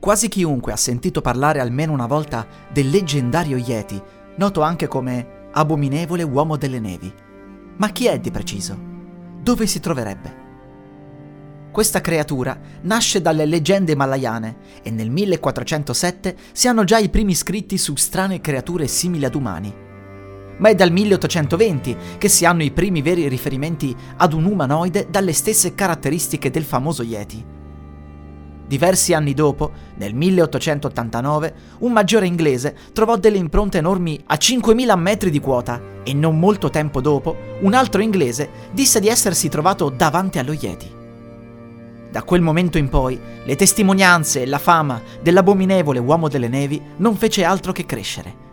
Quasi chiunque ha sentito parlare almeno una volta del leggendario Yeti, noto anche come abominevole uomo delle nevi. Ma chi è di preciso? Dove si troverebbe? Questa creatura nasce dalle leggende malayane e nel 1407 si hanno già i primi scritti su strane creature simili ad umani. Ma è dal 1820 che si hanno i primi veri riferimenti ad un umanoide dalle stesse caratteristiche del famoso Yeti. Diversi anni dopo, nel 1889, un maggiore inglese trovò delle impronte enormi a 5.000 metri di quota e non molto tempo dopo un altro inglese disse di essersi trovato davanti allo Yeti. Da quel momento in poi le testimonianze e la fama dell'abominevole uomo delle nevi non fece altro che crescere.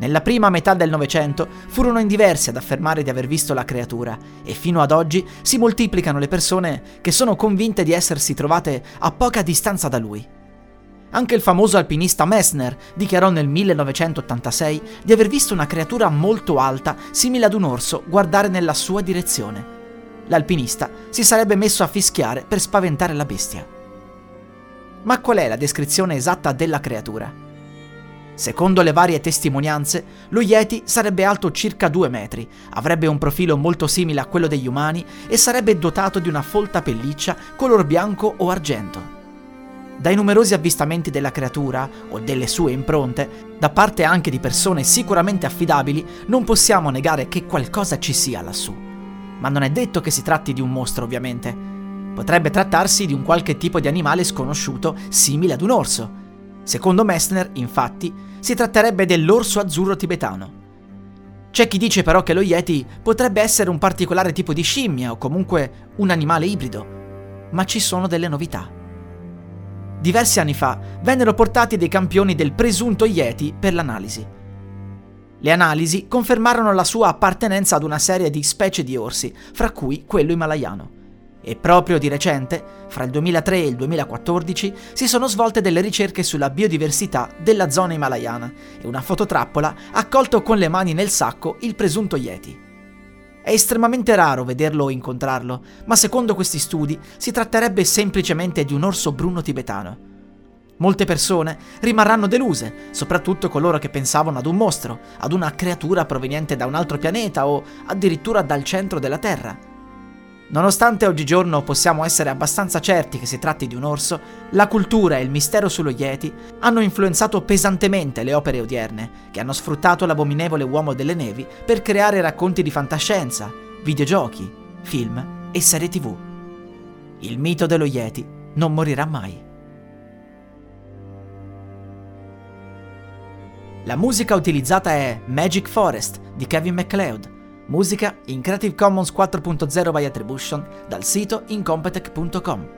Nella prima metà del Novecento furono in diversi ad affermare di aver visto la creatura e fino ad oggi si moltiplicano le persone che sono convinte di essersi trovate a poca distanza da lui. Anche il famoso alpinista Messner dichiarò nel 1986 di aver visto una creatura molto alta, simile ad un orso, guardare nella sua direzione. L'alpinista si sarebbe messo a fischiare per spaventare la bestia. Ma qual è la descrizione esatta della creatura? Secondo le varie testimonianze, lo Yeti sarebbe alto circa 2 metri, avrebbe un profilo molto simile a quello degli umani e sarebbe dotato di una folta pelliccia color bianco o argento. Dai numerosi avvistamenti della creatura o delle sue impronte, da parte anche di persone sicuramente affidabili, non possiamo negare che qualcosa ci sia lassù. Ma non è detto che si tratti di un mostro, ovviamente. Potrebbe trattarsi di un qualche tipo di animale sconosciuto simile ad un orso. Secondo Messner, infatti, si tratterebbe dell'orso azzurro tibetano. C'è chi dice però che lo Yeti potrebbe essere un particolare tipo di scimmia o comunque un animale ibrido, ma ci sono delle novità. Diversi anni fa vennero portati dei campioni del presunto Yeti per l'analisi. Le analisi confermarono la sua appartenenza ad una serie di specie di orsi, fra cui quello himalayano. E proprio di recente, fra il 2003 e il 2014, si sono svolte delle ricerche sulla biodiversità della zona himalayana e una fototrappola ha colto con le mani nel sacco il presunto Yeti. È estremamente raro vederlo o incontrarlo, ma secondo questi studi si tratterebbe semplicemente di un orso bruno tibetano. Molte persone rimarranno deluse, soprattutto coloro che pensavano ad un mostro, ad una creatura proveniente da un altro pianeta o addirittura dal centro della Terra. Nonostante oggigiorno possiamo essere abbastanza certi che si tratti di un orso, la cultura e il mistero sullo Yeti hanno influenzato pesantemente le opere odierne, che hanno sfruttato l'abominevole uomo delle nevi per creare racconti di fantascienza, videogiochi, film e serie tv. Il mito dello Yeti non morirà mai. La musica utilizzata è Magic Forest di Kevin MacLeod Musica in Creative Commons 4.0 by Attribution dal sito incompetech.com.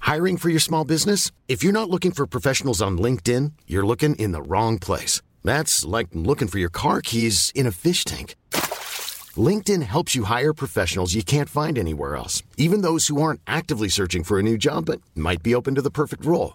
Hiring for your small business? If you're not looking for professionals on LinkedIn, you're looking in the wrong place. That's like looking for your car keys in a fish tank. LinkedIn helps you hire professionals you can't find anywhere else, even those who aren't actively searching for a new job but might be open to the perfect role.